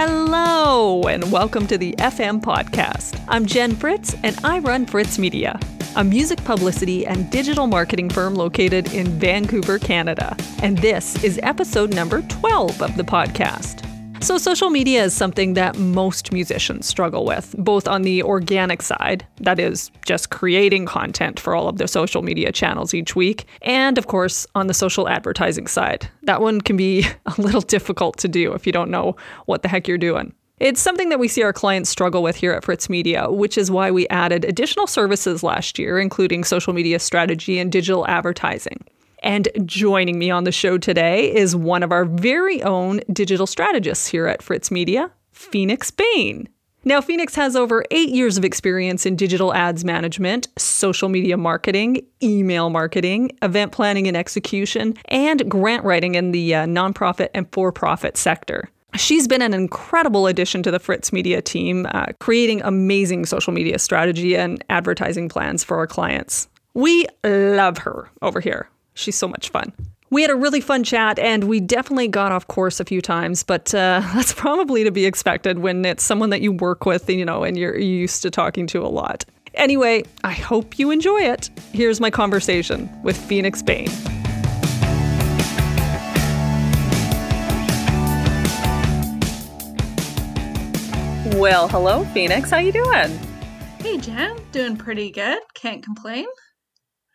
Hello, and welcome to the FM podcast. I'm Jen Fritz, and I run Fritz Media, a music publicity and digital marketing firm located in Vancouver, Canada. And this is episode number 12 of the podcast. So, social media is something that most musicians struggle with, both on the organic side, that is, just creating content for all of their social media channels each week, and of course, on the social advertising side. That one can be a little difficult to do if you don't know what the heck you're doing. It's something that we see our clients struggle with here at Fritz Media, which is why we added additional services last year, including social media strategy and digital advertising. And joining me on the show today is one of our very own digital strategists here at Fritz Media, Phoenix Bain. Now, Phoenix has over eight years of experience in digital ads management, social media marketing, email marketing, event planning and execution, and grant writing in the uh, nonprofit and for profit sector. She's been an incredible addition to the Fritz Media team, uh, creating amazing social media strategy and advertising plans for our clients. We love her over here. She's so much fun. We had a really fun chat and we definitely got off course a few times, but uh, that's probably to be expected when it's someone that you work with, you know, and you're used to talking to a lot. Anyway, I hope you enjoy it. Here's my conversation with Phoenix Bain. Well, hello, Phoenix. How you doing? Hey, Jen. Doing pretty good. Can't complain.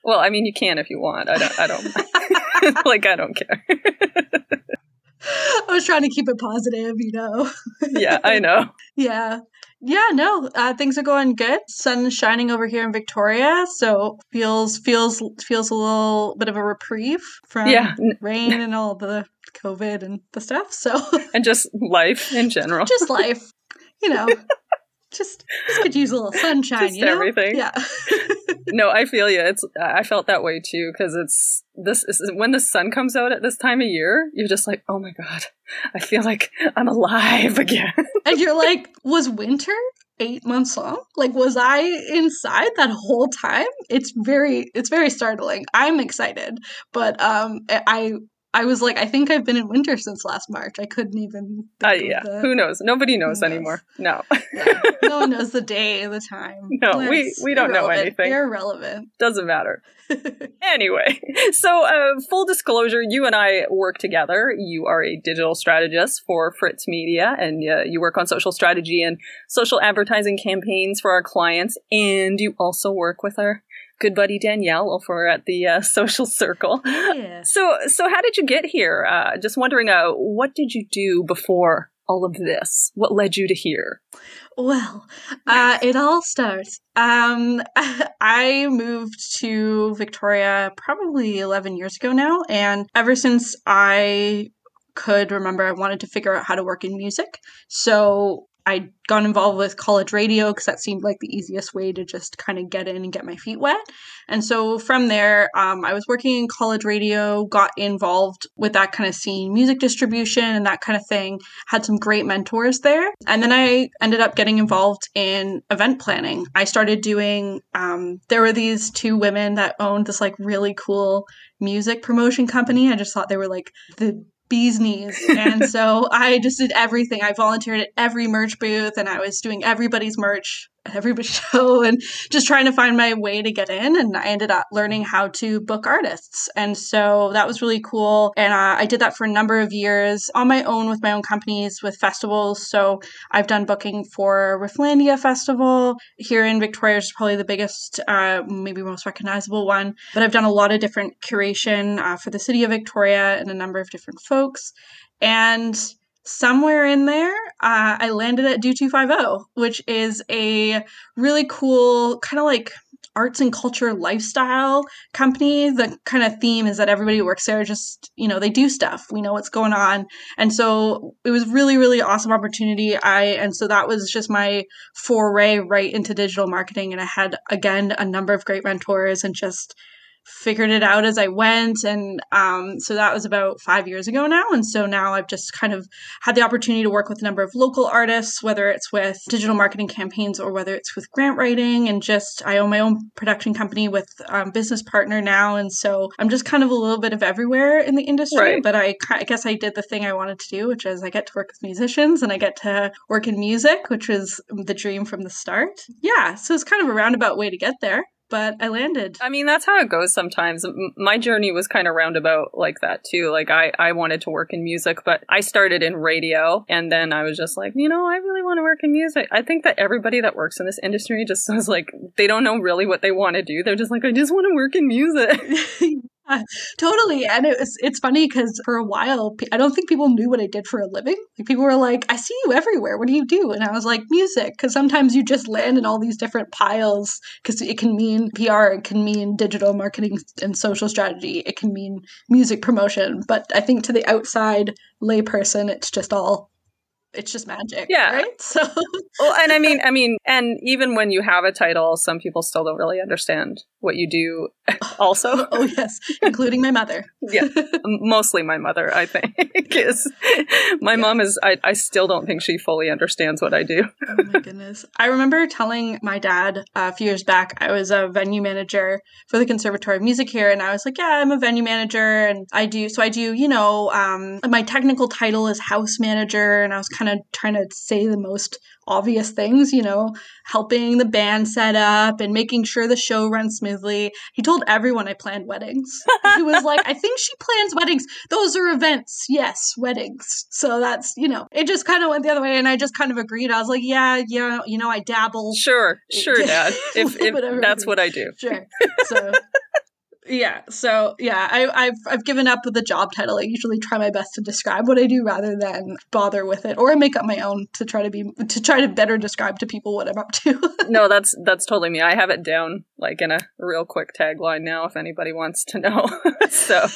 Well, I mean, you can if you want. I don't. I don't. like, I don't care. I was trying to keep it positive, you know. yeah, I know. Yeah. Yeah, no, uh, things are going good. Sun shining over here in Victoria, so feels feels feels a little bit of a reprieve from yeah. rain and all the COVID and the stuff. So and just life in general, just life, you know just just could use a little sunshine, just you know? everything. Yeah. no, I feel you. It's I felt that way too because it's this is when the sun comes out at this time of year. You're just like, oh my god, I feel like I'm alive again. and you're like, was winter eight months long? Like, was I inside that whole time? It's very it's very startling. I'm excited, but um, I I was like, I think I've been in winter since last March. I couldn't even. Uh, yeah, the... who knows? Nobody knows, knows. anymore. No. yeah. No one knows the day, the time. No, we we don't know anything. They're irrelevant. Doesn't matter. anyway, so uh, full disclosure, you and I work together. You are a digital strategist for Fritz Media, and uh, you work on social strategy and social advertising campaigns for our clients. And you also work with our good buddy Danielle over at the uh, social circle. Yeah. So, so how did you get here? Uh, just wondering, uh, what did you do before all of this? What led you to here? Well, uh, it all starts. Um, I moved to Victoria probably 11 years ago now, and ever since I could remember, I wanted to figure out how to work in music. So I got involved with college radio because that seemed like the easiest way to just kind of get in and get my feet wet. And so from there, um, I was working in college radio, got involved with that kind of scene, music distribution and that kind of thing, had some great mentors there. And then I ended up getting involved in event planning. I started doing, um, there were these two women that owned this like really cool music promotion company. I just thought they were like the bee's knees. and so I just did everything. I volunteered at every merch booth and I was doing everybody's merch every show and just trying to find my way to get in and i ended up learning how to book artists. And so that was really cool. And uh, i did that for a number of years on my own with my own companies with festivals. So i've done booking for rifflandia festival. Here in victoria is probably the biggest uh, maybe most recognizable one. But i've done a lot of different curation uh, for the city of victoria and a number of different folks. And somewhere in there, uh, I landed at Do 250, which is a really cool kind of like arts and culture lifestyle company. The kind of theme is that everybody who works there just, you know, they do stuff. We know what's going on. And so it was really, really awesome opportunity. I and so that was just my foray right into digital marketing. And I had again a number of great mentors and just figured it out as I went. And um, so that was about five years ago now. And so now I've just kind of had the opportunity to work with a number of local artists, whether it's with digital marketing campaigns or whether it's with grant writing. And just I own my own production company with um, business partner now. And so I'm just kind of a little bit of everywhere in the industry. Right. But I, I guess I did the thing I wanted to do, which is I get to work with musicians and I get to work in music, which was the dream from the start. Yeah. So it's kind of a roundabout way to get there but I landed. I mean, that's how it goes sometimes. My journey was kind of roundabout like that too. Like I, I wanted to work in music, but I started in radio and then I was just like, you know, I really want to work in music. I think that everybody that works in this industry just is like, they don't know really what they want to do. They're just like, I just want to work in music. totally. And it was, it's funny because for a while, I don't think people knew what I did for a living. Like people were like, I see you everywhere. What do you do? And I was like, music. Because sometimes you just land in all these different piles because it can mean PR, it can mean digital marketing and social strategy, it can mean music promotion. But I think to the outside layperson, it's just all it's just magic. Yeah. Right. So Well and I mean I mean and even when you have a title, some people still don't really understand what you do also. oh yes. Including my mother. yeah. Mostly my mother, I think. is my yeah. mom is I, I still don't think she fully understands what I do. oh my goodness. I remember telling my dad a few years back I was a venue manager for the Conservatory of Music here and I was like, Yeah, I'm a venue manager and I do so I do, you know, um my technical title is house manager and I was kind kind of trying to say the most obvious things, you know, helping the band set up and making sure the show runs smoothly. He told everyone I planned weddings. he was like, I think she plans weddings. Those are events. Yes, weddings. So that's, you know, it just kind of went the other way. And I just kind of agreed. I was like, yeah, yeah, you know, I dabble. Sure, sure, Dad. If, if that's what I do. Sure. So yeah so yeah I, have I've given up with the job title. I usually try my best to describe what i do rather than bother with it or i make up my own to try to be to try to better describe to people what i'm up to. No that's that's totally me. I have it down like in a real quick tagline now if anybody wants to know. So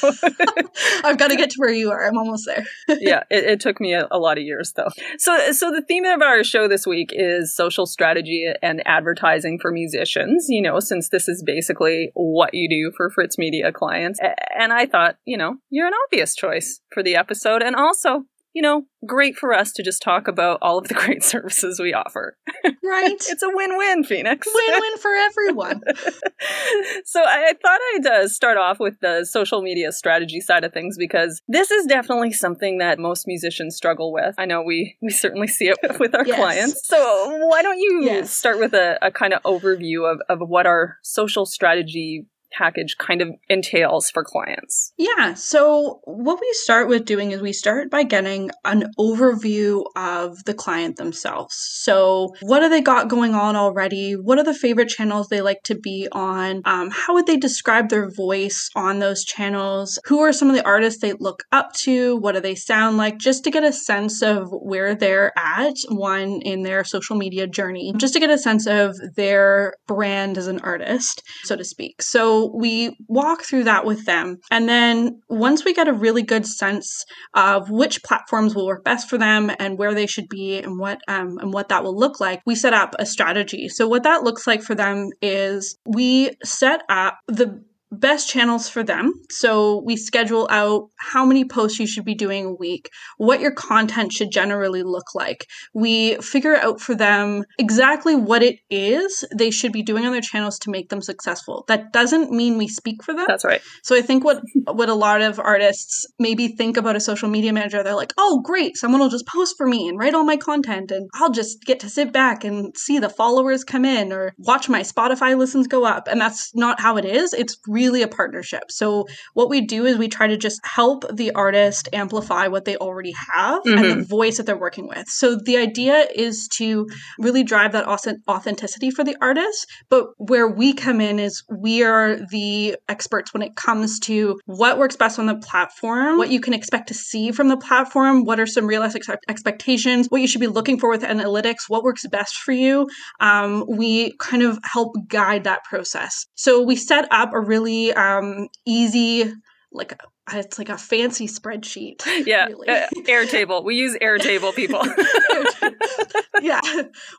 i've got to get to where you are. I'm almost there. Yeah it, it, took me a, a lot of years though. So so the theme of our show this week is social strategy and advertising for musicians you know since this is basically what you do for Fritz Media clients. And I thought, you know, you're an obvious choice for the episode. And also, you know, great for us to just talk about all of the great services we offer. Right. it's a win win, Phoenix. Win win for everyone. so I thought I'd uh, start off with the social media strategy side of things because this is definitely something that most musicians struggle with. I know we, we certainly see it with our yes. clients. So why don't you yes. start with a, a kind of overview of, of what our social strategy package kind of entails for clients? Yeah. So, what we start with doing is we start by getting an overview of the client themselves. So, what have they got going on already? What are the favorite channels they like to be on? Um, how would they describe their voice on those channels? Who are some of the artists they look up to? What do they sound like? Just to get a sense of where they're at, one in their social media journey, just to get a sense of their brand as an artist, so to speak. So, we walk through that with them. And then once we get a really good sense of which platforms will work best for them and where they should be and what um, and what that will look like, we set up a strategy. So what that looks like for them is we set up the best channels for them. So we schedule out how many posts you should be doing a week, what your content should generally look like. We figure out for them exactly what it is they should be doing on their channels to make them successful. That doesn't mean we speak for them. That's right. So I think what what a lot of artists maybe think about a social media manager, they're like, "Oh, great, someone will just post for me and write all my content and I'll just get to sit back and see the followers come in or watch my Spotify listens go up." And that's not how it is. It's really a partnership. So what we do is we try to just help the artist amplify what they already have mm-hmm. and the mm-hmm. voice that they're working with. So the idea is to really drive that authenticity for the artist, but where we come in is we are the experts when it comes to what works best on the platform, what you can expect to see from the platform, what are some realistic expectations, what you should be looking for with analytics, what works best for you. Um, we kind of help guide that process. So we set up a really um, easy like it's like a fancy spreadsheet. Yeah, really. uh, Airtable. We use Airtable, people. yeah,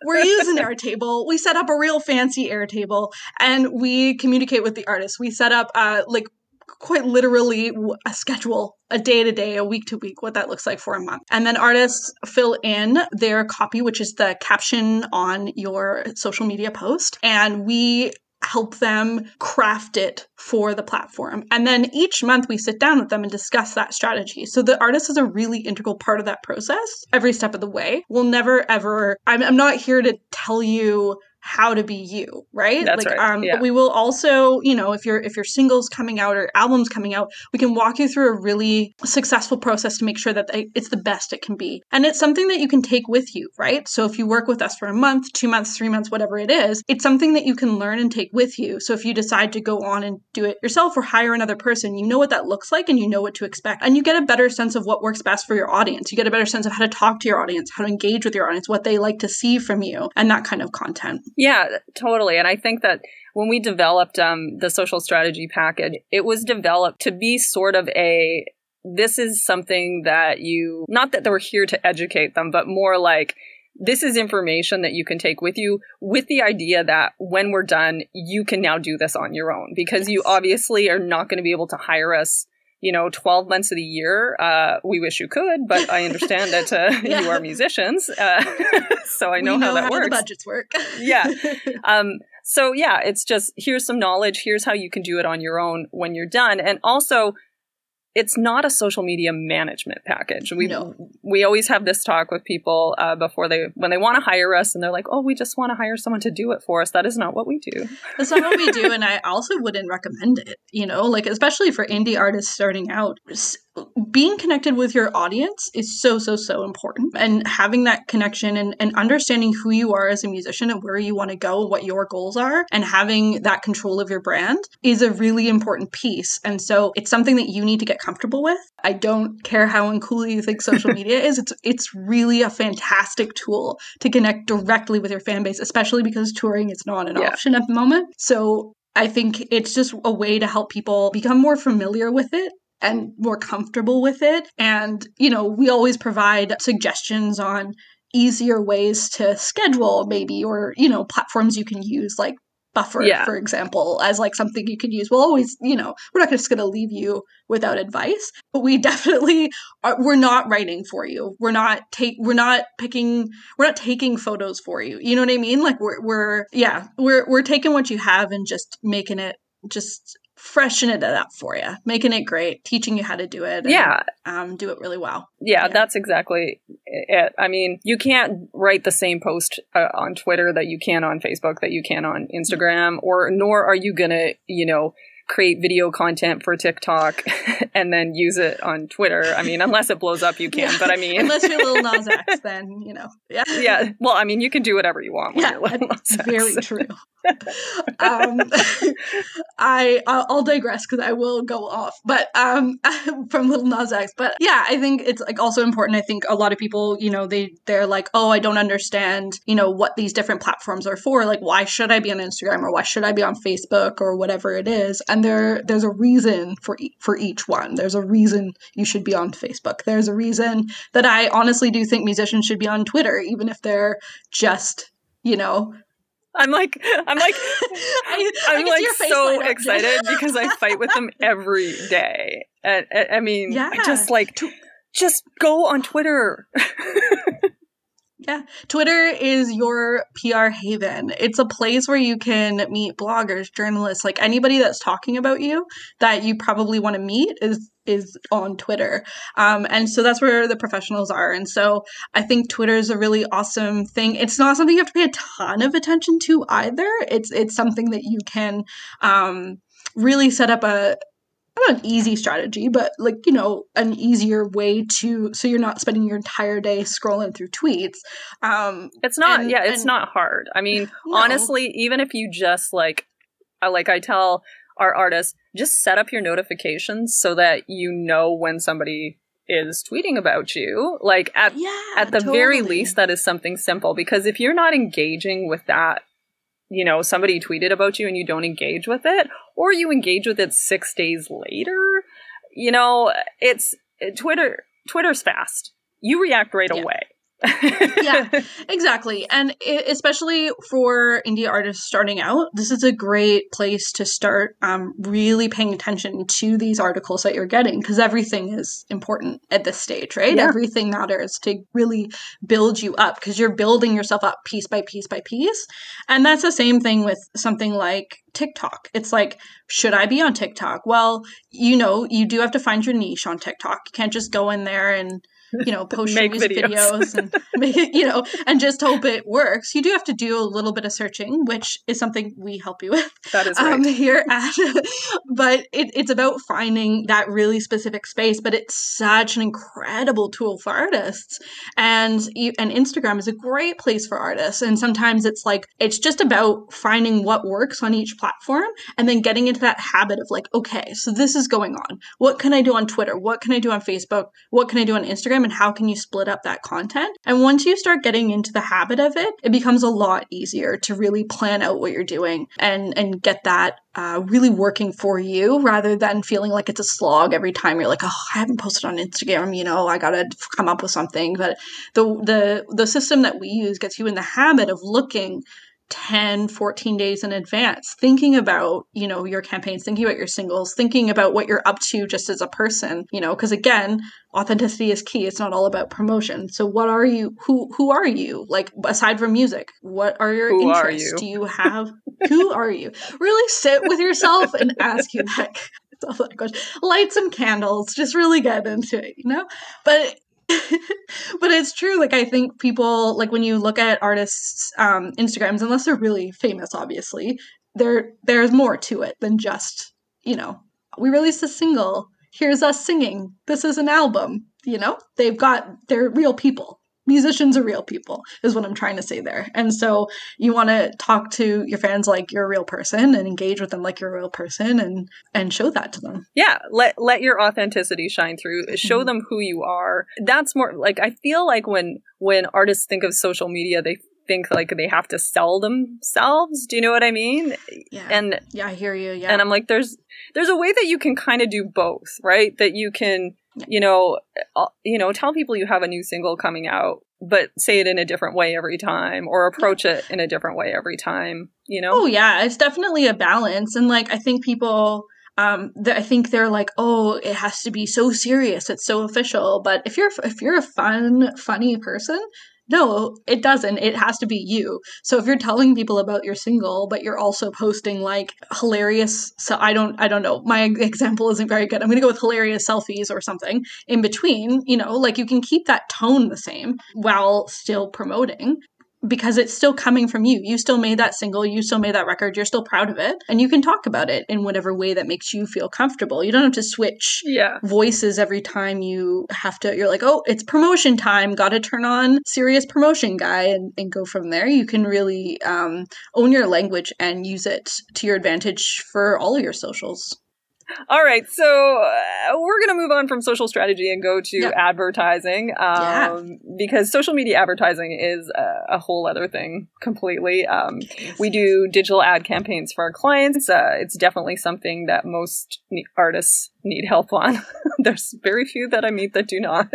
we're using Airtable. We set up a real fancy Airtable, and we communicate with the artists. We set up uh, like quite literally a schedule, a day to day, a week to week, what that looks like for a month. And then artists fill in their copy, which is the caption on your social media post. And we help them craft it for the platform. And then each month we sit down with them and discuss that strategy. So the artist is a really integral part of that process every step of the way. We'll never ever, I'm, I'm not here to tell you how to be you right? That's like right. um yeah. we will also you know if your if your singles coming out or albums coming out we can walk you through a really successful process to make sure that it's the best it can be. And it's something that you can take with you right? So if you work with us for a month two months three months whatever it is it's something that you can learn and take with you. So if you decide to go on and do it yourself or hire another person you know what that looks like and you know what to expect. And you get a better sense of what works best for your audience. You get a better sense of how to talk to your audience how to engage with your audience what they like to see from you and that kind of content yeah, totally. And I think that when we developed um, the social strategy package, it was developed to be sort of a this is something that you, not that we're here to educate them, but more like, this is information that you can take with you with the idea that when we're done, you can now do this on your own because yes. you obviously are not going to be able to hire us you know, 12 months of the year. Uh, we wish you could, but I understand that uh, yeah. you are musicians. Uh, so I know, know how that how works. Budgets work. yeah. Um, so yeah, it's just here's some knowledge. Here's how you can do it on your own when you're done. And also, it's not a social media management package. We no. we always have this talk with people uh, before they when they want to hire us, and they're like, "Oh, we just want to hire someone to do it for us." That is not what we do. That's not what we do, and I also wouldn't recommend it. You know, like especially for indie artists starting out, being connected with your audience is so so so important and having that connection and, and understanding who you are as a musician and where you want to go and what your goals are and having that control of your brand is a really important piece and so it's something that you need to get comfortable with i don't care how uncool you think social media is it's it's really a fantastic tool to connect directly with your fan base especially because touring is not an Yeah. option at the moment so I think it's just a way to help people become more familiar with it and more comfortable with it. And, you know, we always provide suggestions on easier ways to schedule, maybe, or, you know, platforms you can use like Buffer, Yeah. for example, as like something you can use. We'll always, you know, we're not just going to leave you without advice, but we definitely are, we're not writing for you. We're not take we're not picking we're not taking photos for you. You know what I mean? Like we're we're yeah, we're we're taking what you have and just making it just freshen it up for you, making it great, teaching you how to do it. and, Yeah. um, do it really well. Yeah, Yeah. that's exactly it. I mean, you can't write the same post uh, on Twitter that you can on Facebook, that you can on Instagram, or nor are you gonna, you know, create video content for TikTok and then use it on Twitter. I mean, unless it blows up, you can. Yeah. But I mean, Unless you're Lil Nas X, then you know, yeah, yeah. Well, I mean, you can do whatever you want. Yeah, you're Lil Nas X. very true. um, I I'll I'll digress because I will go off, but um, from Little Nas X. But yeah, I think it's like also important. I think a lot of people, you know, they they're like, oh, I don't understand, you know, what these different platforms are for. Like, why should I be on Instagram or why should I be on Facebook or whatever it is? And there there's a reason for e- for each one. There's a reason you should be on Facebook. There's a reason that I honestly do think musicians should be on Twitter, even if they're just you know I'm like, I'm like, I, can like so excited because I fight with them every day. And, and- I mean, Yeah. just like, to, just go on Twitter. Yeah. Twitter is your PR haven. It's a place where you can meet bloggers, journalists, like anybody that's talking about you that you probably want to meet is is on Twitter. Um, and so that's where the professionals are. And so I think Twitter is a really awesome thing. It's not something you have to pay a ton of attention to either. It's it's something that you can um, really set up a not an easy strategy, but like, you know, an easier way to so you're not spending your entire day scrolling through tweets. Um It's not, And- yeah, it's and- not hard. I mean, No. honestly, even if you just like, I like I tell our artists, just set up your notifications so that you know when somebody is tweeting about you. Like at yeah, at the very least that is something simple because if you're not engaging with that you know somebody tweeted about you and you don't engage with it or you engage with it 6 days later you know, it's Twitter. Twitter's fast. You react right Yeah. away. Yeah, exactly. And especially for indie artists starting out, this is a great place to start um, really paying attention to these articles that you're getting because everything is important at this stage, right? Yeah. Everything matters to really build you up because you're building yourself up piece by piece by piece. And that's the same thing with something like TikTok. It's like, should I be on TikTok? Well, you know, you do have to find your niche on TikTok. You can't just go in there and you know post your music videos. videos and make it, you know and just hope it works. You do have to do a little bit of searching which is something we help you with that is right. um, here at but it, it's about finding that really specific space but it's such an incredible tool for artists. And you, and instagram is a great place for artists and sometimes it's like it's just about finding what works on each platform and then getting into that habit of like okay so this is going on. What can i do on twitter? What can i do on facebook? What can i do on instagram and how can you split up that content. And once you start getting into the habit of it it becomes a lot easier to really plan out what you're doing and and get that uh, really working for you rather than feeling like it's a slog every time. You're like oh i haven't posted on instagram you know i gotta come up with something. But the the the system that we use gets you in the habit of looking 10 14 days in advance thinking about you know your campaigns thinking about your singles thinking about what you're up to just as a person you know because again authenticity is key. It's not all about promotion. So what are you who who are you? Like aside from music what are your Who are interests? you? do you have who are you? Really sit with yourself and ask you that yourself that question. Light some candles just really get into it you know? But but it's true like i think people like when you look at artists um instagrams unless they're really famous obviously there there's more to it than just you know we released a single. Here's us singing. This is an album. You know? They've got they're real people musicians are real people is what i'm trying to say there. And so you want to talk to your fans like you're a real person and engage with them like you're a real person and and show that to them. Yeah let let your authenticity shine through. Show Mhm. them who you are. That's more like i feel like when when artists think of social media they think like they have to sell themselves. Do you know what i mean? Yeah. And yeah i hear you yeah. and i'm like there's there's a way that you can kind of do both right? That you can. You know uh, you know tell people you have a new single coming out but say it in a different way every time or approach it in a different way every time you know Oh yeah, it's definitely a balance, and like I think people, um, th- I think they're like, oh, it has to be so serious, it's so official. But if you're if you're a fun, funny person, no, it doesn't. It has to be you. So if you're telling people about your single, but you're also posting like hilarious, so I don't, I don't know, my example isn't very good. I'm gonna go with hilarious selfies or something in between. You know, like you can keep that tone the same while still promoting because it's still coming from you. You still made that single, you still made that record, you're still proud of it, and you can talk about it in whatever way that makes you feel comfortable. You don't have to switch yeah voices every time you have to you're like, "Oh, it's promotion time, got to turn on serious promotion guy and and go from there." You can really um own your language and use it to your advantage for all of your socials. All right, so uh, we're going to move on from social strategy and go to Yeah. advertising um, Yeah. because social media advertising is a, a whole other thing completely. Um, we do digital ad campaigns for our clients. Uh, it's definitely something that most artists need help on. There's very few that I meet that do not.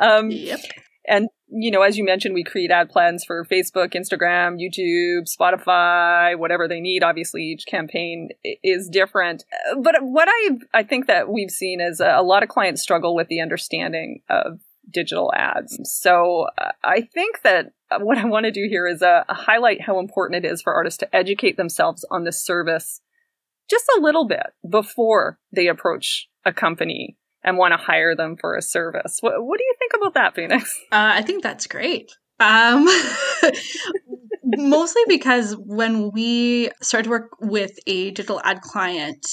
Um, Yep. and you know, as you mentioned, we create ad plans for Facebook, Instagram, YouTube, Spotify, whatever they need. Obviously, each campaign is different. Uh, But what I I think that we've seen is a, lot of clients struggle with the understanding of digital ads. So uh, I think that what I want to do here is uh, highlight how important it is for artists to educate themselves on the service just a little bit before they approach a company and want to hire them for a service. What, what do you think about that, Phoenix? Uh, I think that's great. Um, mostly because when we start to work with a digital ad client,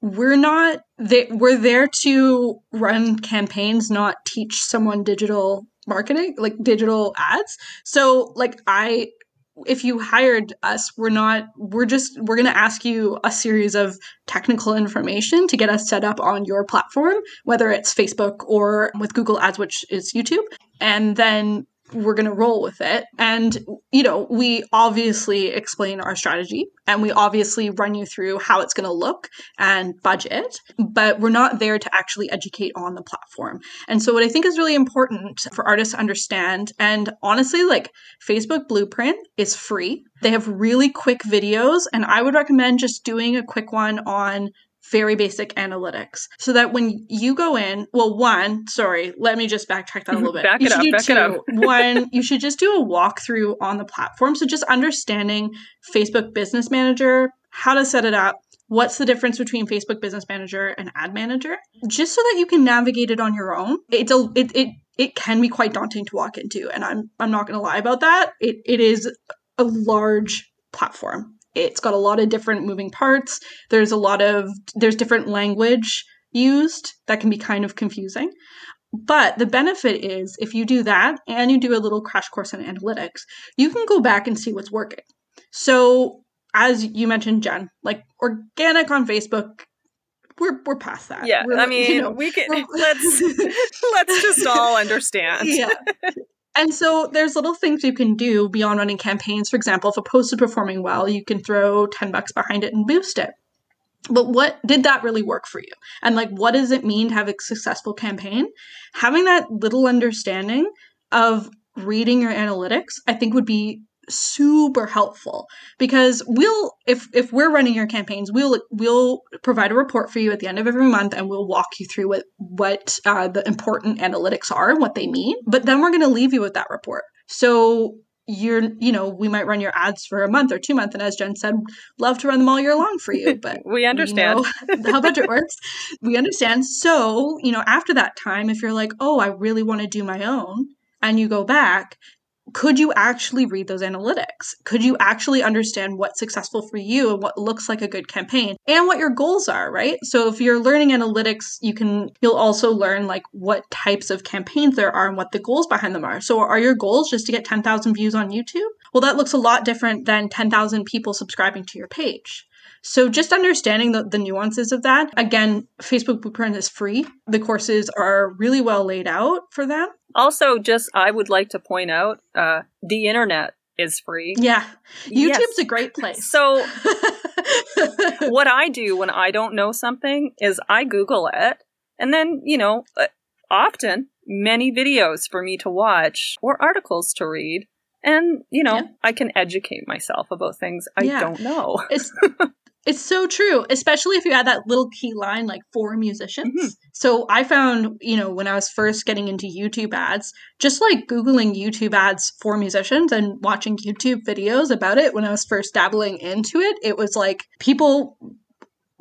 we're not they, we're there to run campaigns, not teach someone digital marketing, like digital ads. So, like I if you hired us, we're not, we're just, we're going to ask you a series of technical information to get us set up on your platform, whether it's Facebook or with Google Ads, which is YouTube. And then we're going to roll with it. And, you know, we obviously explain our strategy and we obviously run you through how it's going to look and budget, but we're not there to actually educate on the platform. And so, what I think is really important for artists to understand, and honestly, like Facebook Blueprint is free. They have really quick videos, and I would recommend just doing a quick one on very basic analytics. So that when you go in well one sorry let me just backtrack that a little bit. Back you it should up back two. it up. one you should just do a walkthrough on the platform. So just understanding facebook business manager how to set it up what's the difference between facebook business manager and ad manager. Just so that you can navigate it on your own it's a it, it it can be quite daunting to walk into and i'm i'm not going to lie about that. It, it is a large platform it's got a lot of different moving parts. There's a lot of there's different language used that can be kind of confusing. But the benefit is if you do that and you do a little crash course in analytics, you can go back and see what's working. So as you mentioned, Jen, like organic on Facebook, we're we're past that. Yeah, We're, I mean, you know, we can let's let's just all understand. yeah. And so there's little things you can do beyond running campaigns. For example, if a post is performing well, you can throw 10 bucks behind it and boost it. But what did that really work for you? And like what does it mean to have a successful campaign? Having that little understanding of reading your analytics, I think would be super helpful because we'll if if we're running your campaigns we'll we'll provide a report for you at the end of every month and we'll walk you through what what uh, the important analytics are and what they mean but then we're going to leave you with that report. So you're you know we might run your ads for a month or two months and as jen said love to run them all year long for you but We understand. know how budget works we understand. So you know after that time if you're like oh i really want to do my own and you go back could you actually read those analytics? Could you actually understand what's successful for you and what looks like a good campaign and what your goals are, right? So if you're learning analytics, you can you'll also learn like what types of campaigns there are and what the goals behind them are. So are your goals just to get 10,000 views on YouTube? Well, that looks a lot different than 10,000 people subscribing to your page. So just understanding the, the nuances of that. Again, Facebook Blueprint is free. The courses are really well laid out for them. Also, just I would like to point out, uh, the internet is free. Yeah. Yes. YouTube's a great place. So what I do when I don't know something is I Google it, and then you know, uh, often many videos for me to watch or articles to read, and you know, Yeah. I can educate myself about things I Yeah. don't know. it's it's so true, especially if you add that little key line like for musicians. Mhm. So I found, you know, when I was first getting into YouTube ads, just like googling YouTube ads for musicians and watching YouTube videos about it when I was first dabbling into it, it was like people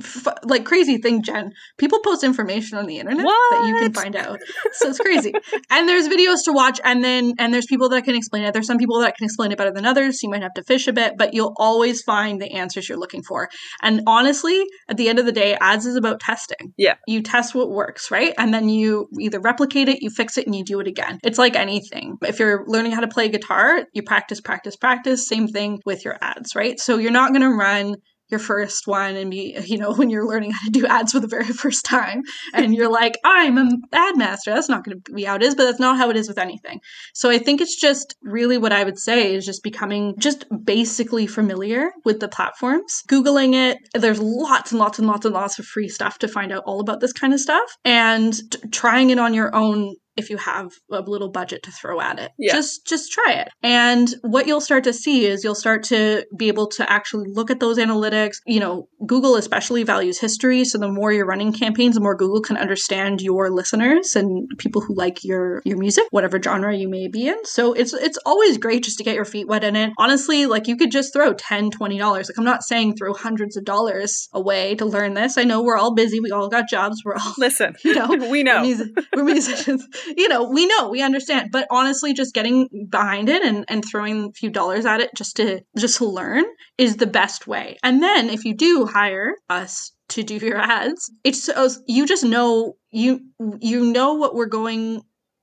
f- like crazy thing, Jen. People post information on the internet that you can find out. So it's crazy. and there's videos to watch, and then and there's people that can explain it. There's some people that can explain it better than others. So you might have to fish a bit, but you'll always find the answers you're looking for. And honestly, at the end of the day, ads is about testing. Yeah. You test what works, right? And then you either replicate it, you fix it, and you do it again. It's like anything. If you're learning how to play guitar, you practice, practice, practice. Same thing with your ads, right? So you're not going to run your first one and be, you know, when you're learning how to do ads for the very first time and you're like, I'm an ad master. That's not going to be how it is, but that's not how it is with anything. So I think it's just really what I would say is just becoming just basically familiar with the platforms, Googling it. There's lots and lots and lots and lots of free stuff to find out all about this kind of stuff and t- trying it on your own if you have a little budget to throw at it. Yeah. Just just try it. And what you'll start to see is you'll start to be able to actually look at those analytics. You know, Google especially values history, so the more you're running campaigns, the more Google can understand your listeners and people who like your your music, whatever genre you may be in. So it's it's always great just to get your feet wet in it. Honestly, like you could just throw 10, 20 dollars. Like I'm not saying throw hundreds of dollars away to learn this. I know we're all busy, we all got jobs, we're all Listen, you know, we know. we're, mus- we're musicians. You know, we know, we understand. But honestly, just getting behind it and, and throwing a few dollars at it just to just to learn is the best way. And then if you do hire us to do your ads, it's you just know you you know what we're going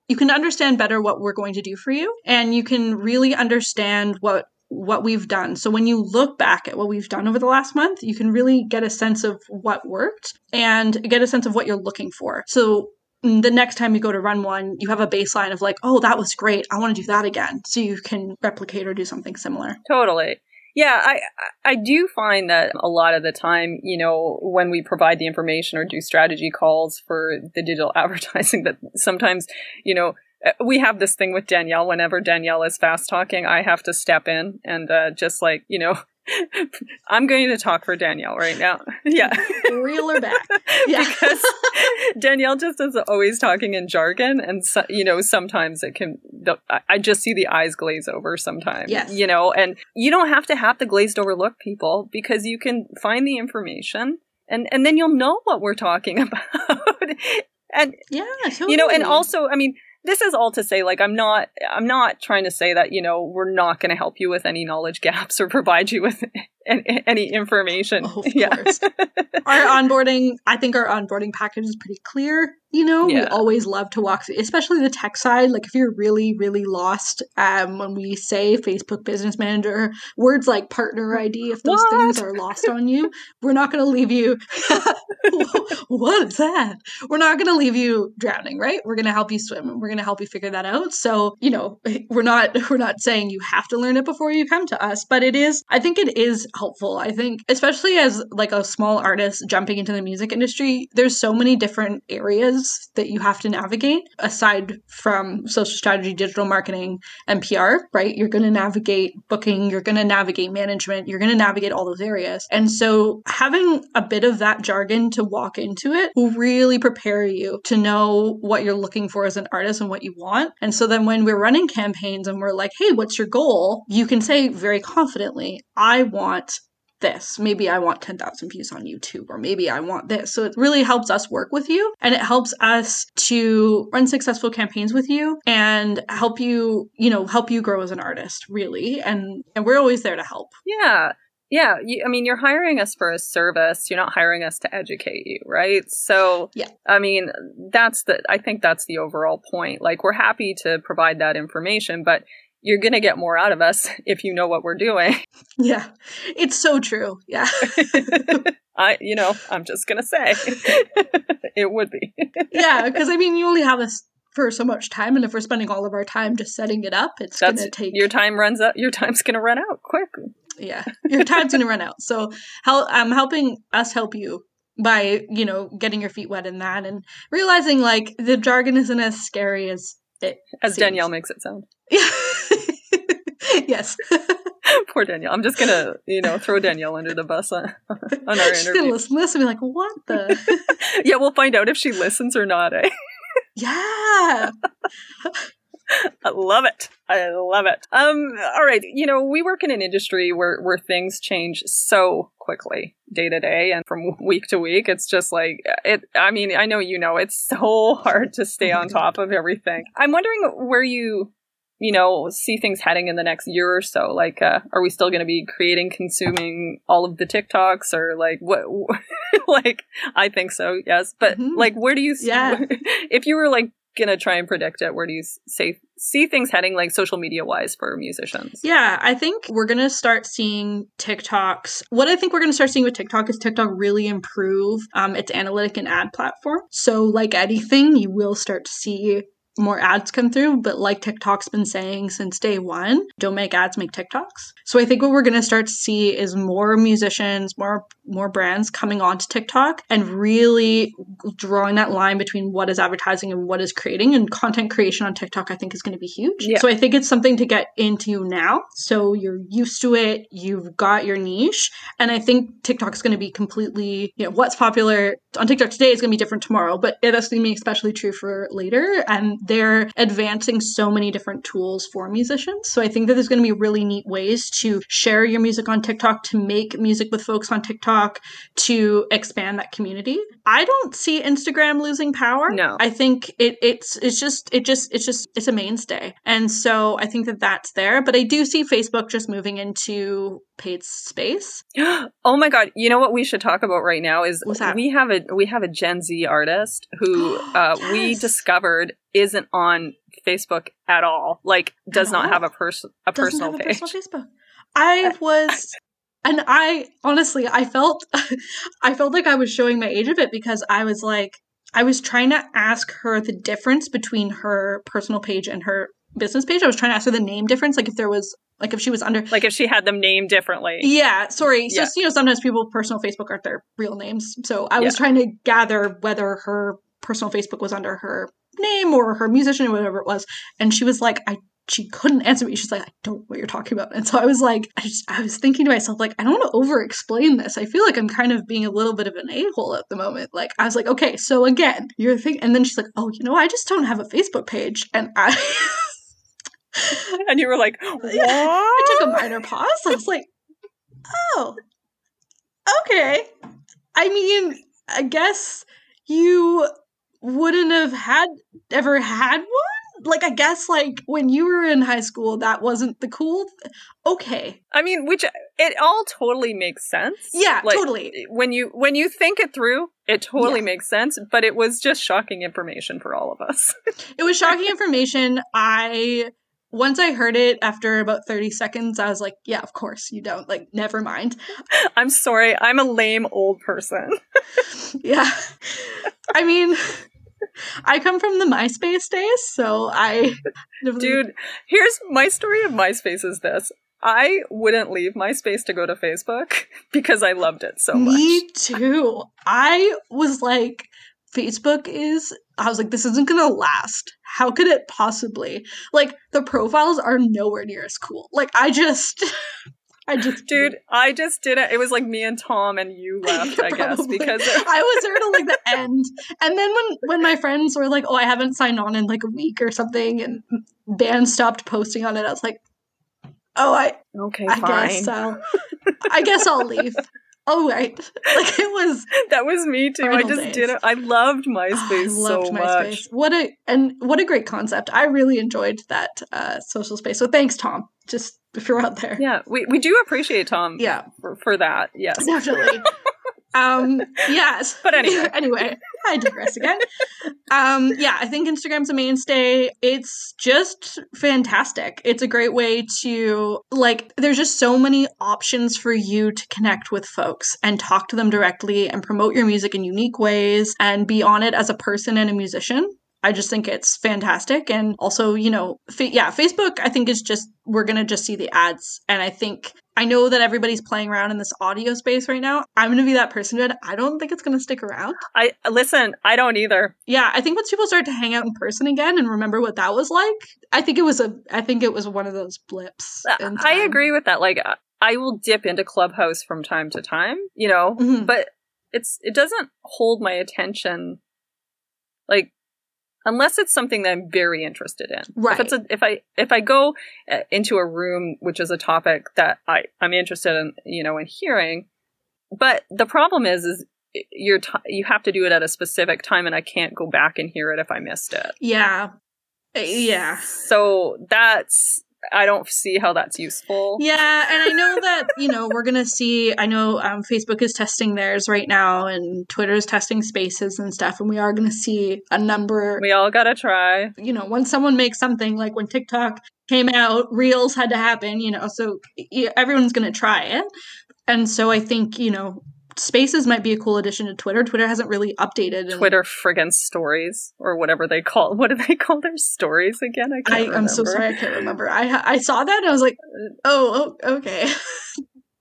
you can understand better what we're going to do for you and you can really understand what what we've done. So when you look back at what we've done over the last month, you can really get a sense of what worked and get a sense of what you're looking for. So the next time you go to run one, you have a baseline of like, oh, that was great. I want to do that again. So you can replicate or do something similar. Totally. Yeah, I I do find that a lot of the time, you know, when we provide the information or do strategy calls for the digital advertising, that sometimes, you know, uh, we have this thing with Danielle. Whenever Danielle is fast talking, I have to step in and uh, just like you know I'm going to talk for Danielle right now. Yeah. Reel her back. Yeah. because Danielle just is always talking in jargon. And, so, you know, sometimes it can, the, I just see the eyes glaze over sometimes. Yes. You know, and you don't have to have the glazed over look, people, because you can find the information and, and then you'll know what we're talking about. and, yeah, totally. you know, and also, I mean, this is all to say like i'm not i'm not trying to say that you know we're not going to help you with any knowledge gaps or provide you with any information. Oh, of yeah. course. Our onboarding i think our onboarding package is pretty clear you know yeah. we always love to walk through especially the tech side like if you're really really lost um when we say facebook business manager words like partner id if those what? things are lost on you we're not going to leave you what is that we're not going to leave you drowning right we're going to help you swim we're going to help you figure that out so you know we're not we're not saying you have to learn it before you come to us but it is i think it is helpful i think especially as like a small artist jumping into the music industry there's so many different areas that you have to navigate aside from social strategy, digital marketing, and PR, right? You're going to navigate booking, you're going to navigate management, you're going to navigate all those areas. And so having a bit of that jargon to walk into it will really prepare you to know what you're looking for as an artist and what you want. And so then when we're running campaigns and we're like, hey, what's your goal? You can say very confidently, I want this. Maybe I want 10,000 views on YouTube, or maybe I want this. So it really helps us work with you and it helps us to run successful campaigns with you and help you, you know, help you grow as an artist, really. And, and we're always there to help. Yeah. Yeah, you, I mean, you're hiring us for a service. You're not hiring us to educate you, right? So, yeah, I mean, that's the. I think that's the overall point. Like, we're happy to provide that information, but you're going to get more out of us if you know what we're doing. Yeah. It's so true. Yeah. I, you know, I'm just going to say it would be. yeah. Cause I mean, you only have us for so much time. And if we're spending all of our time just setting it up, it's going to take. Your time runs up. Your time's going to run out quick. Yeah. Your time's going to run out. So how I'm helping us help you by, you know, getting your feet wet in that and realizing like the jargon isn't as scary as it as seems. Danielle makes it sound. Yeah. yes. Poor Danielle. I'm just gonna, you know, throw Danielle under the bus on, on our She's interview. Gonna listen, listen, be like, what the? yeah, we'll find out if she listens or not. Eh? yeah. I love it. I love it. Um, all right. You know, we work in an industry where, where things change so quickly day to day and from week to week. It's just like it. I mean, I know you know it's so hard to stay on top of everything. I'm wondering where you you know, see things heading in the next year or so? Like, uh, are we still going to be creating, consuming all of the TikToks or like what? like, I think so, yes. But mm-hmm. like, where do you, yeah. if you were like gonna try and predict it, where do you say see things heading like social media wise for musicians? Yeah, I think we're gonna start seeing TikToks. What I think we're gonna start seeing with TikTok is TikTok really improve um, its analytic and ad platform. So, like anything, you will start to see more ads come through, but like TikTok's been saying since day one, don't make ads, make TikToks. So I think what we're going to start to see is more musicians, more more brands coming onto TikTok and really drawing that line between what is advertising and what is creating and content creation on TikTok I think is going to be huge. Yeah. So I think it's something to get into now. So you're used to it, you've got your niche, and I think TikTok is going to be completely, you know, what's popular on TikTok today is going to be different tomorrow, but that's going to be especially true for later and they're advancing so many different tools for musicians. So I think that there's going to be really neat ways to share your music on TikTok, to make music with folks on TikTok, to expand that community. I don't see Instagram losing power. No. I think it it's it's just it just it's just it's a mainstay. And so I think that that's there, but I do see Facebook just moving into paid space. oh my god! You know what we should talk about right now is we have a we have a Gen Z artist who uh, yes. we discovered isn't on Facebook at all. Like, does not have a person a Doesn't personal page. A personal Facebook. I was. And I honestly, I felt, I felt like I was showing my age a bit because I was like, I was trying to ask her the difference between her personal page and her business page. I was trying to ask her the name difference, like if there was like if she was under like if she had them named differently. Yeah, sorry. So Yeah. you know, sometimes people personal Facebook aren't their real names. So I was Yeah. trying to gather whether her personal Facebook was under her name or her musician or whatever it was. And she was like, I she couldn't answer me. She's like, I don't know what you're talking about. And so I was like, I just I was thinking to myself, like, I don't want to over explain this. I feel like I'm kind of being a little bit of an a-hole at the moment. Like I was like, okay, so again, you're thinking and then she's like, Oh, you know, I just don't have a Facebook page. And I And you were like, what? I took a minor pause. I was like, oh, okay. I mean, I guess you wouldn't have had ever had one. Like, I guess, like, when you were in high school, that wasn't the cool. th- okay. I mean, which it all totally makes sense. Yeah, Like, totally. When you when you think it through, it totally Yeah. makes sense. But it was just shocking information for all of us. It was shocking information. I. Once I heard it after about 30 seconds, I was like, yeah, of course you don't. Like, never mind. I'm sorry, I'm a lame old person. Yeah. I mean, I come from the MySpace days, so I. Dude, here's my story of MySpace is this. I wouldn't leave MySpace to go to Facebook because I loved it so much. Me too. I was like, Facebook is. I was like, this isn't gonna last. How could it possibly? Like, the profiles are nowhere near as cool. Like, I just. I just. Dude, I just did it. It was like me and Tom and you left, I guess, because I was there to like the end, and then when when my friends were like, "Oh, I haven't signed on in like a week or something," and bands stopped posting on it, I was like, "Oh, I okay, I fine. guess I'll I guess I'll leave." Oh right, like it was. That was me too. I just days. did it. I loved oh, MySpace I loved so MySpace. much. What a and what a great concept. I really enjoyed that uh, social space. So thanks, Tom. Just if you're out there, Yeah, we, we do appreciate Tom yeah, for, for that. Yes. definitely. um, yes. But anyway. anyway, I digress again. Um, yeah, I think Instagram's a mainstay. It's just fantastic. It's a great way to like. There's just so many options for you to connect with folks and talk to them directly and promote your music in unique ways and be on it as a person and a musician. I just think it's fantastic. And also, you know, fa- yeah, Facebook, I think is just, we're going to just see the ads. And I think, I know that everybody's playing around in this audio space right now. I'm going to be that person, but I don't think it's going to stick around. I listen, I don't either. Yeah, I think once people start to hang out in person again and remember what that was like, I think it was a, I think it was one of those blips. I agree with that. Like I- will dip into Clubhouse from time to time, you know, Mhm. but it's it doesn't hold my attention like unless it's something that I'm very interested in. Right. If it's a, if I if I go uh, into a room which is a topic that I I'm interested in, you know, in hearing, but the problem is is you're t- you have to do it at a specific time and I can't go back and hear it if I missed it. Yeah. Uh, Yeah. So that's I don't see how that's useful. Yeah, and I know that you know we're gonna see. I know um, Facebook is testing theirs right now, and Twitter is testing Spaces and stuff, and we are gonna see a number. We all gotta try. You know, when someone makes something like when TikTok came out, Reels had to happen. You know, so everyone's gonna try it, and so I think you know Spaces might be a cool addition to Twitter. Twitter hasn't really updated. in- Twitter friggin' stories or whatever they call. What do they call their stories again? I I, can't I'm so sorry, I can't remember. I I saw that and I was like, oh, oh okay.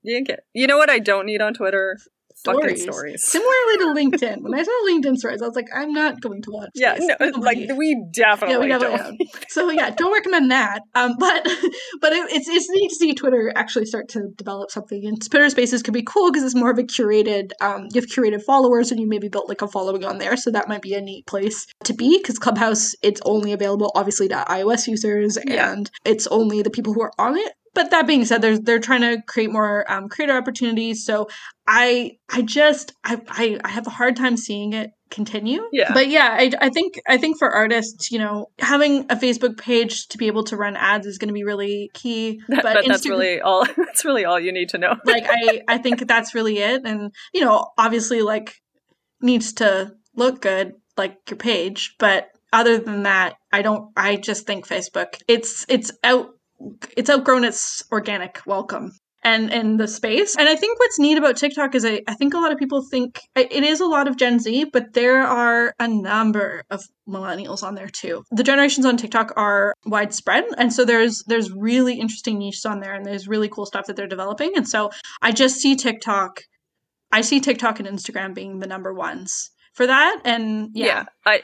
You, get, you know what I don't need on Twitter? Stories. stories. Similarly to LinkedIn, when I saw LinkedIn stories, I was like, I'm not going to watch. Yeah, this. no, like we definitely, yeah, we definitely don't. don't. So yeah, don't recommend that. Um, but but it, it's it's neat to see Twitter actually start to develop something, and Twitter Spaces could be cool because it's more of a curated. Um, you have curated followers, and you maybe built like a following on there, so that might be a neat place to be. Because Clubhouse, it's only available obviously to iOS users, Yeah. and it's only the people who are on it. But that being said, they're they're trying to create more um, creator opportunities. So I I just I, I I have a hard time seeing it continue. Yeah. But yeah, I, I think I think for artists, you know, having a Facebook page to be able to run ads is going to be really key. But, But, that's really all. That's really all you need to know. like I I think that's really it. And you know, obviously, like needs to look good, like your page. But other than that, I don't. I just think Facebook it's it's out it's outgrown its organic welcome. and and the space. And I think what's neat about TikTok is I, I think a lot of people think it is a lot of Gen Z, but there are a number of millennials on there too. The generations on TikTok are widespread, and so there's there's really interesting niches on there, and there's really cool stuff that they're developing. And so I just see TikTok, I see TikTok and Instagram being the number ones for that. And yeah, yeah I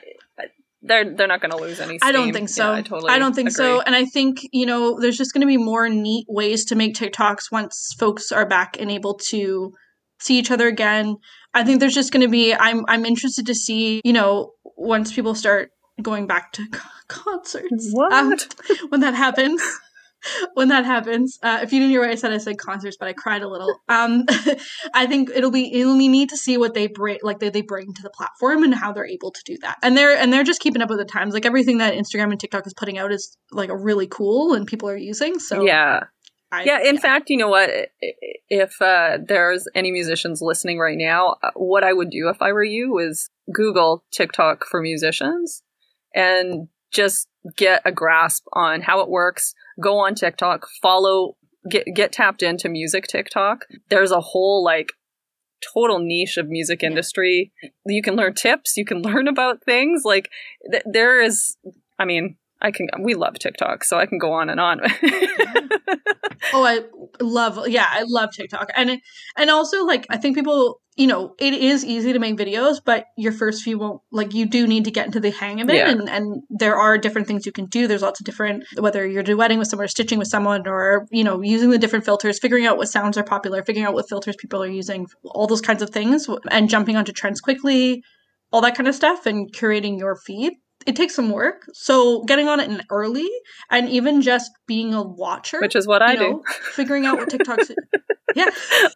they're they're not going to lose any. Steam. I don't think so. Yeah, I totally. I don't think agree. so. And I think you know, there's just going to be more neat ways to make TikToks once folks are back and able to see each other again. I think there's just going to be. I'm I'm interested to see you know once people start going back to concerts. What um, when that happens? when that happens. Uh, if you didn't hear what I said, I said concerts, but I cried a little. Um, I think it'll be it'll be neat to see what they bring, like they, they bring to the platform and how they're able to do that. And they're and they're just keeping up with the times. Like everything that Instagram and TikTok is putting out is like a really cool and people are using. So yeah. I, yeah, in fact, you know what? If uh, there's any musicians listening right now, uh, what I would do if I were you is Google TikTok for musicians and just get a grasp on how it works. Go on TikTok, follow, get get tapped into music TikTok. There's a whole like total niche of music industry. You can learn tips, you can learn about things. Like th- there is I mean, I can we love TikTok, so I can go on and on. oh, I love yeah, I love TikTok. And and also like I think people, you know, it is easy to make videos, but your first few won't like you do need to get into the hang of it Yeah. and and there are different things you can do. There's lots of different whether you're duetting with someone or stitching with someone or, you know, using the different filters, figuring out what sounds are popular, figuring out what filters people are using, all those kinds of things and jumping onto trends quickly, all that kind of stuff and curating your feed it takes some work. So getting on it in early and even just being a watcher, Which is what I know, figuring out what TikTok's. yeah.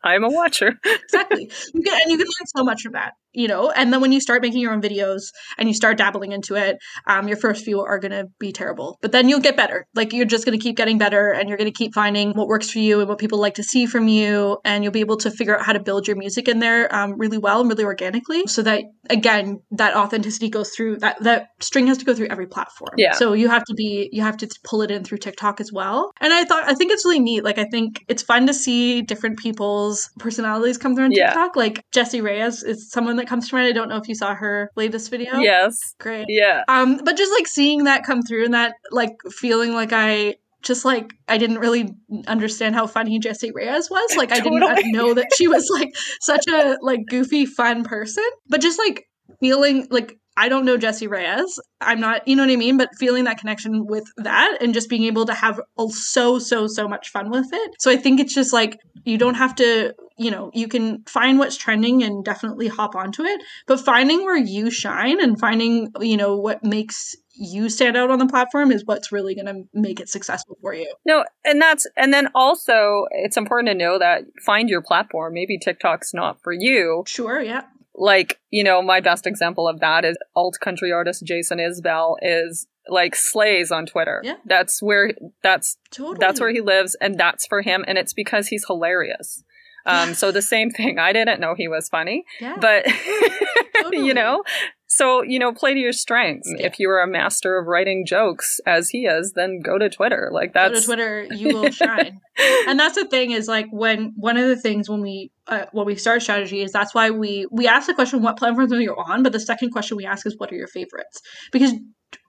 I'm a watcher. exactly. You can, and you can learn so much from that, you know. And then when you start making your own videos and you start dabbling into it, um, your first few are gonna be terrible, but then you'll get better. Like you're just gonna keep getting better, and you're gonna keep finding what works for you and what people like to see from you, and you'll be able to figure out how to build your music in there um, really well and really organically, so that again that authenticity goes through that that string has to go through every platform. Yeah. So you have to be you have to pull it in through TikTok as well. And I thought I think it's really neat. Like I think it's fun to see different people's personalities come through on Yeah. TikTok. Like Jessie Reyez is someone that comes to mind. I don't know if you saw her latest video. Yes. Great. Yeah. Um, but just like seeing that come through and that like feeling like I just like I didn't really understand how funny Jessie Reyez was. Like I didn't know that she was like such a like goofy fun person. But just like feeling like I don't know Jessie Reyez. I'm not, you know what I mean? But feeling that connection with that and just being able to have so, so, so much fun with it. So I think it's just like you don't have to, you know, you can find what's trending and definitely hop onto it. But finding where you shine and finding, you know, what makes you stand out on the platform is what's really going to make it successful for you. No, and that's and then also it's important to know that find your platform. Maybe TikTok's not for you. Sure, yeah. Like, you know, my best example of that is alt country artist Jason Isbell is like slays on Twitter. Yeah. That's where that's Totally. that's where he lives and that's for him and it's because he's hilarious. Um so the same thing. I didn't know he was funny, yeah. but Totally. you know, so you know, play to your strengths. Yeah. If you're a master of writing jokes as he is, then go to Twitter. Like Go that's to Twitter, you will shine. and that's the thing is like when one of the things when we uh, when we start strategy is that's why we we ask the question what platforms are you on but the second question we ask is what are your favorites because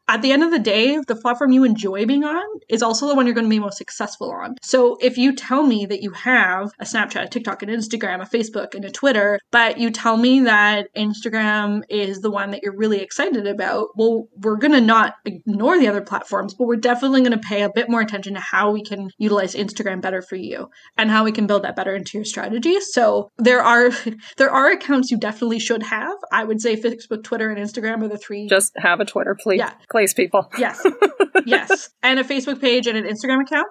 at the end of the day the platform you enjoy being on is also the one you're going to be most successful on so if you tell me that you have a snapchat a tiktok an instagram a facebook and a twitter but you tell me that instagram is the one that you're really excited about well we're going to not ignore the other platforms but we're definitely going to pay a bit more attention to how we can utilize instagram better for you and how we can build that better into your strategy so there are there are accounts you definitely should have i would say facebook twitter and instagram are the three just have a Twitter, please. Yeah. Please, people. yes yes and a facebook page and an instagram account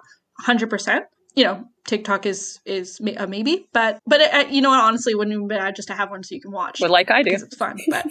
100% you know tiktok is is a maybe but but uh, you know what honestly wouldn't even be bad just to have one so you can watch But like I do. because it's fun but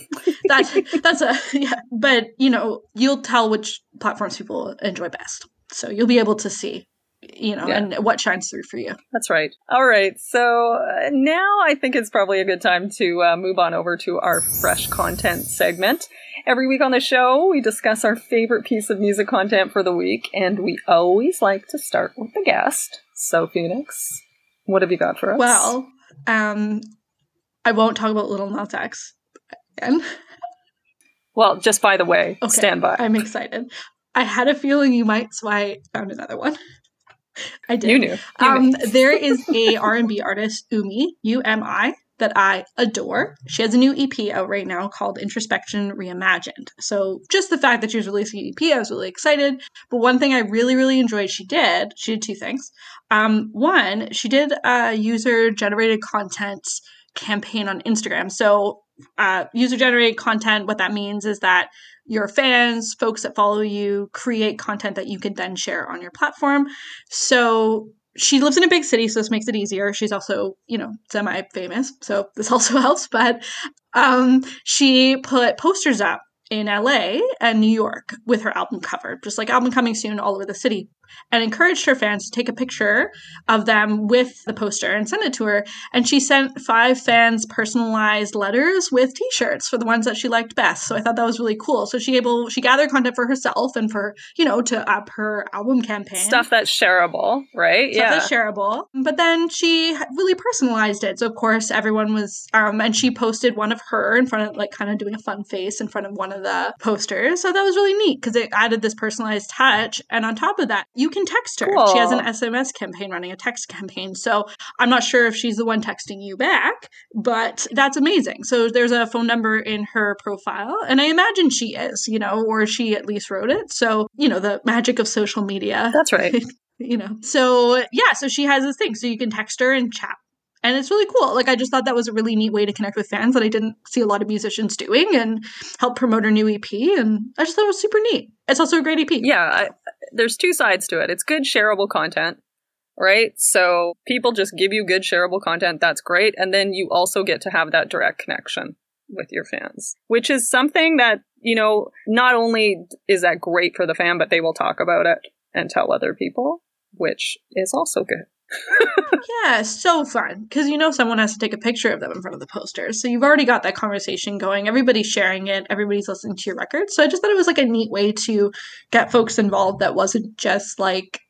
that's that's a yeah but you know you'll tell which platforms people enjoy best so you'll be able to see you know Yeah. and what shines through for you That's right. All right. So uh, now I think it's probably a good time to uh, move on over to our fresh content segment. Every week on the show, we discuss our favorite piece of music content for the week, and we always like to start with the guest. So, Phoenix, What have you got for us? Well, um, I won't talk about Little Nas X again. Well, just by the way, Okay, stand by. I'm excited. I had a feeling you might, so I found another one. I did. you knew. You Um, knew. there is a R&B artist, Umi, U-M-I, that I adore. She has a new EP out right now called Introspection Reimagined. So just the fact that she was releasing an EP, I was really excited. But one thing I really, really enjoyed she did, she did two things. Um, one, she did a user-generated content campaign on Instagram. So uh, user-generated content, what that means is that your fans, folks that follow you, create content that you can then share on your platform. So she lives in a big city, so this makes it easier. She's also, you know, semi famous, so this also helps. But um, she put posters up in LA and New York with her album cover, just like album coming soon all over the city, and encouraged her fans to take a picture of them with the poster and send it to her. And she sent five fans personalized letters with T-shirts for the ones that she liked best. So I thought that was really cool. So she able she gathered content for herself and for you know to up her album campaign Stuff that's shareable, right? Yeah. Stuff yeah. that's shareable. But then she really personalized it. So of course everyone was um and she posted one of her in front of like kind of doing a fun face in front of one of the posters. So that was really neat because it added this personalized touch. And on top of that, you can text her. She has an SMS campaign running, a text campaign. So I'm not sure if she's the one texting you back, but that's amazing. So there's a phone number in her profile, and I imagine she is, you know, or she at least wrote it. So, you know, the magic of social media That's right. you know. So yeah, so she has this thing, so you can text her and chat. And it's really cool. Like I just thought that was a really neat way to connect with fans that I didn't see a lot of musicians doing and help promote her new EP. And I just thought it was super neat. It's also a great EP. yeah, I, there's two sides to it. It's good shareable content, right? So people just give you good shareable content. That's great. And then you also get to have that direct connection with your fans, which is something that, you know, not only is that great for the fan, but they will talk about it and tell other people, which is also good. Yeah, so fun. Because you know someone has to take a picture of them in front of the poster. So you've already got that conversation going. Everybody's sharing it, everybody's listening to your record. So I just thought it was like a neat way to get folks involved that wasn't just like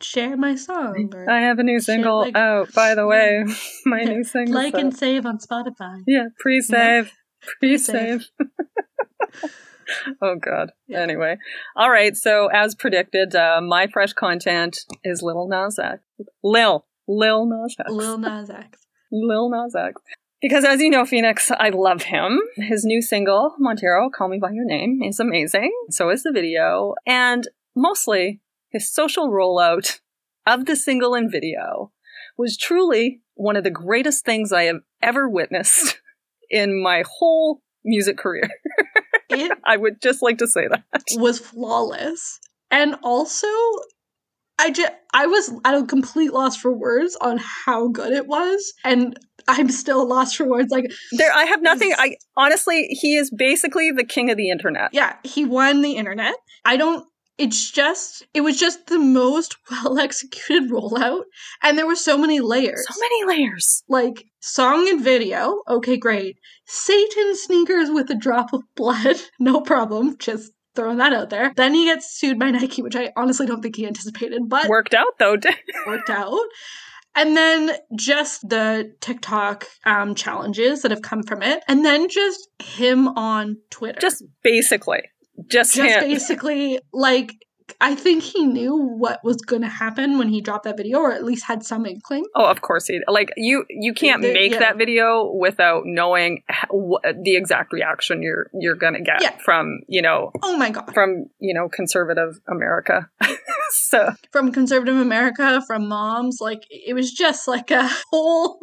share my song I have a new single like- out, by the way. My new single. like and save on Spotify. Yeah, pre-save. Pre-save. Pre-save. oh god. Yeah. Anyway. All right, so as predicted, uh, my fresh content is Lil Nas X. Lil. Lil Nas X. Lil Nas X. Lil Nas X. Because as you know, Phoenix, I love him. His new single, Montero, Call Me By Your Name, is amazing. So is the video. And mostly, his social rollout of the single and video was truly one of the greatest things I have ever witnessed in my whole music career. It I would just like to say that. was flawless. And also, I just I was at a complete loss for words on how good it was. And I'm still lost for words. Like, There, I have nothing. I honestly, he is basically the king of the internet. yeah, he won the internet. I don't it's just it was just the most well executed rollout. And there were so many layers. So many layers. like song and video, okay, great. Satan sneakers with a drop of blood, no problem. Just throwing that out there. Then he gets sued by Nike, which I honestly don't think he anticipated, but Worked out though. worked out. And then just the TikTok um, challenges that have come from it, and then just him on Twitter. Just basically, just, just basically like I think he knew what was going to happen when he dropped that video, or at least had some inkling. Oh, of course he. Like you, you can't The- make yeah. that video without knowing the exact reaction you're you're gonna get Yeah. from you know Oh my god! from you know conservative America. so from conservative America, from moms. Like it was just like a whole.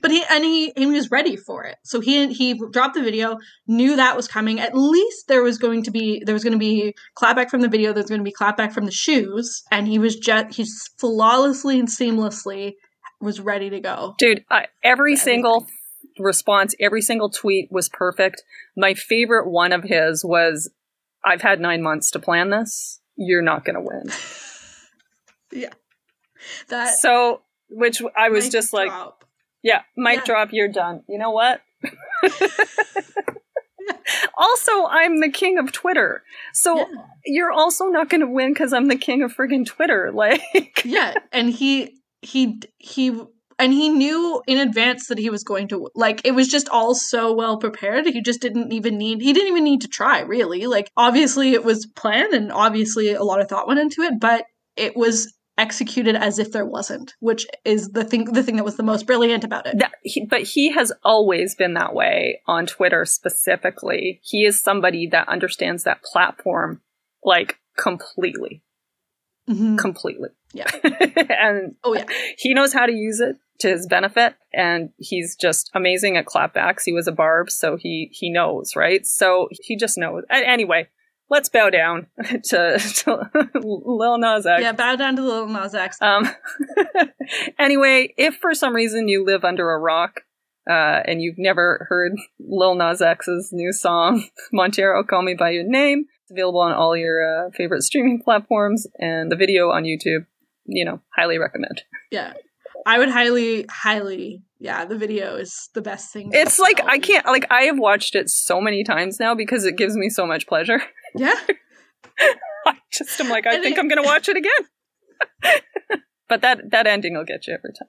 But he and he he was ready for it. So he he dropped the video, knew that was coming. At least there was going to be there was going to be clapback from the video. There's going to be clapback from the shoes, and he was just he's flawlessly and seamlessly was ready to go. dude, I, every single response, every single tweet was perfect. My favorite one of his was, "I've had nine months to plan this. You're not gonna win." That so, which I was just like, drop. Yeah, mic Yeah. drop, you're done. You know what? also, I'm the king of Twitter. So Yeah. you're also not going to win because I'm the king of friggin' Twitter. Like, yeah and he he he and he knew in advance that he was going to like it was just all so well prepared he just didn't even need he didn't even need to try really like obviously it was planned and obviously a lot of thought went into it but it was executed as if there wasn't which is the thing the thing that was the most brilliant about it That, he, but he has always been that way on Twitter specifically. He is somebody that understands that platform like completely, Mhm. completely. Yeah. and oh yeah he knows how to use it to his benefit and he's just amazing at clapbacks. He was a barb, so he he knows, right? So he just knows. Anyway, let's bow down to, to Lil Nas X. yeah bow down to Lil Nas X. Um, anyway, if for some reason you live under a rock uh, and you've never heard Lil Nas X's new song, Montero, Call Me By Your Name, it's available on all your uh, favorite streaming platforms and the video on YouTube. You know, highly recommend. yeah i would highly highly yeah the video is the best thing It's like, I can't, like, I have watched it so many times now because it gives me so much pleasure. Yeah I just am like, I think I'm going to watch it again. but that, that ending will get you every time.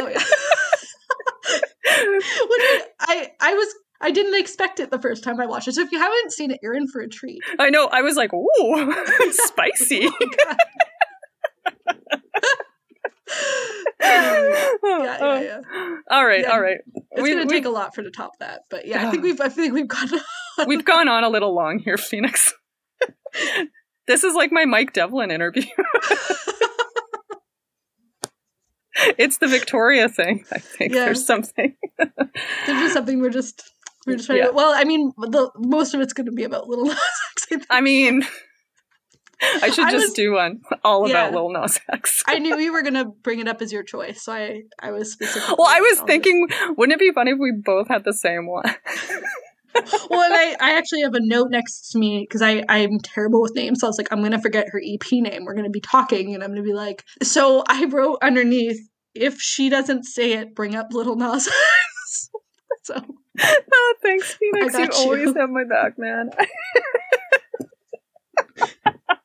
oh yeah I, I I was I didn't expect it the first time I watched it. So if you haven't seen it, you're in for a treat. I know. I was like, ooh, spicy. Oh, um, yeah, yeah, yeah. All right, all right. It's We- gonna we- take a lot for to top that, but yeah, I think we've I think we've got. We've gone on a little long here, Phoenix. this is like my Mike Devlin interview. it's the Victoria thing. I think Yeah. there's something. There's just something we're just we're just trying Yeah. to. Well, I mean, the most of it's going to be about Little Nas X. I. I mean, I should I just was- do one all about Yeah. Lil Nas X. I knew you were going to bring it up as your choice, so I I was specific. well, I was thinking, wouldn't it be funny if we both had the same one? Well, and I, I actually have a note next to me because I I'm terrible with names. So I was like, I'm gonna forget her EP name. We're gonna be talking, and I'm gonna be like, so I wrote underneath, if she doesn't say it, bring up Little Nas. So oh, thanks, Phoenix. You you. always have my back, man.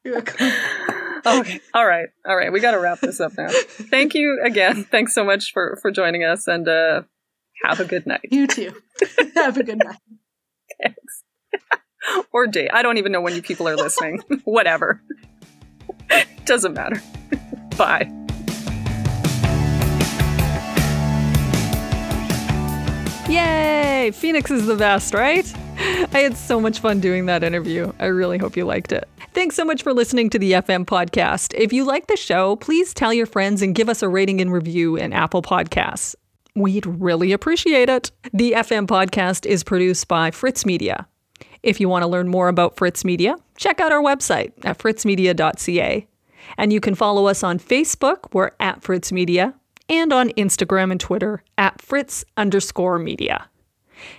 okay. All right. All right. We got to wrap this up now. Thank you again. Thanks so much for for joining us and uh have a good night you too. have a good night. or day. I don't even know when you people are listening. Whatever. Doesn't matter. Bye. Yay! Phoenix is the best, right? I had so much fun doing that interview. I really hope you liked it. Thanks so much for listening to the FM podcast. If you like the show, please tell your friends and give us a rating and review in Apple Podcasts. We'd really appreciate it. The FM podcast is produced by Fritz Media. If you want to learn more about Fritz Media, check out our website at fritzmedia.ca. And you can follow us on Facebook, we're at Fritz Media, and on Instagram and Twitter at Fritz underscore media.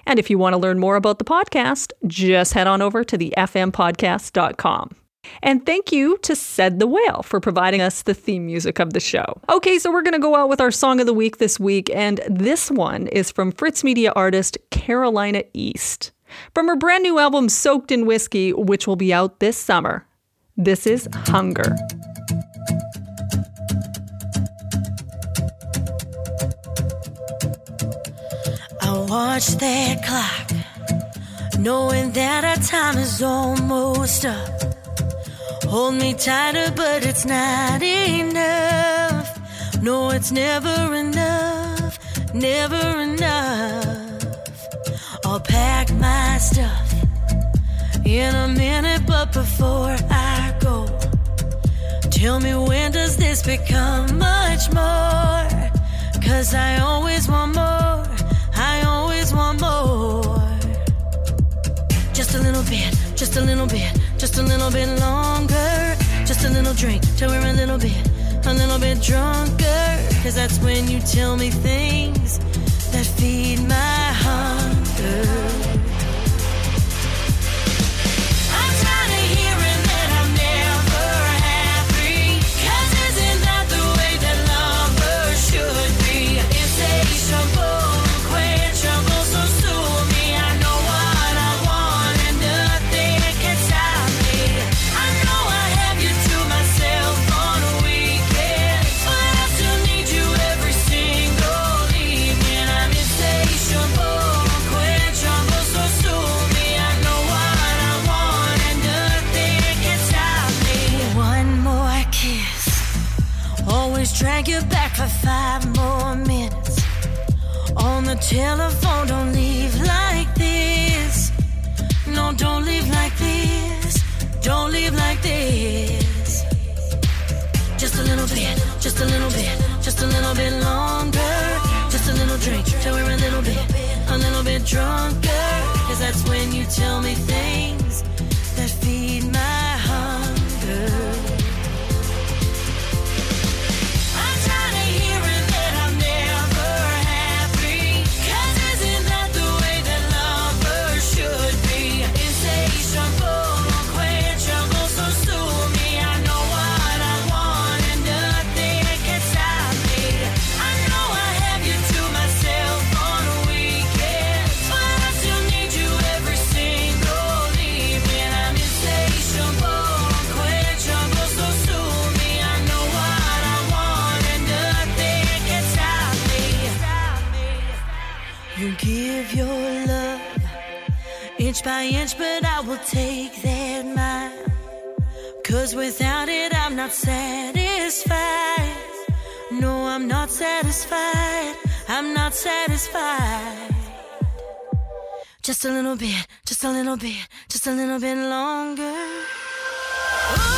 And if you want to learn more about the podcast, just head on over to the fmpodcast.com. And thank you to Said the Whale for providing us the theme music of the show. Okay, so we're going to go out with our song of the week this week, and this one is from Fritz Media artist Carolina East. From her brand new album Soaked in Whiskey, which will be out this summer. This is Hunger. I watch that clock, knowing that our time is almost up. Hold me tighter, but it's not enough. No, it's never enough, never enough. I'll pack my stuff in a minute, but before I go, tell me when does this become much more? Cause I always want more, I always want more. Just a little bit, just a little bit, just a little bit longer. Just a little drink till we're a little bit, a little bit drunker. Cause that's when you tell me things for five more minutes. On the telephone, don't leave like this. No, don't leave like this. Don't leave like this. Just a little bit, just a little bit, just a little bit longer. Just a little drink till we're a little bit, a little bit drunker. Cause that's when you tell me things inch by inch, but I will take that mile. Cause without it, I'm not satisfied. No, I'm not satisfied. I'm not satisfied. Just a little bit, just a little bit, just a little bit longer. I'm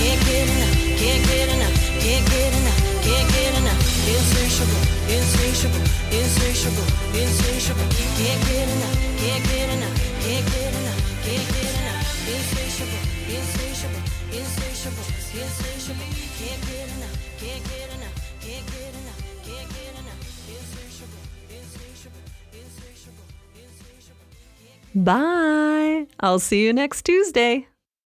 Can't get enough, can't get enough, can't get enough, can't get enough. Insatiable, insatiable, insatiable, insatiable. Can't get enough, can't get enough, can't get enough, can't get enough. Insatiable, insatiable, insatiable, insatiable. Can't get enough, can't get enough, can't get enough, can't get enough. Insatiable, insatiable, insatiable, insatiable. Bye. I'll see you next Tuesday.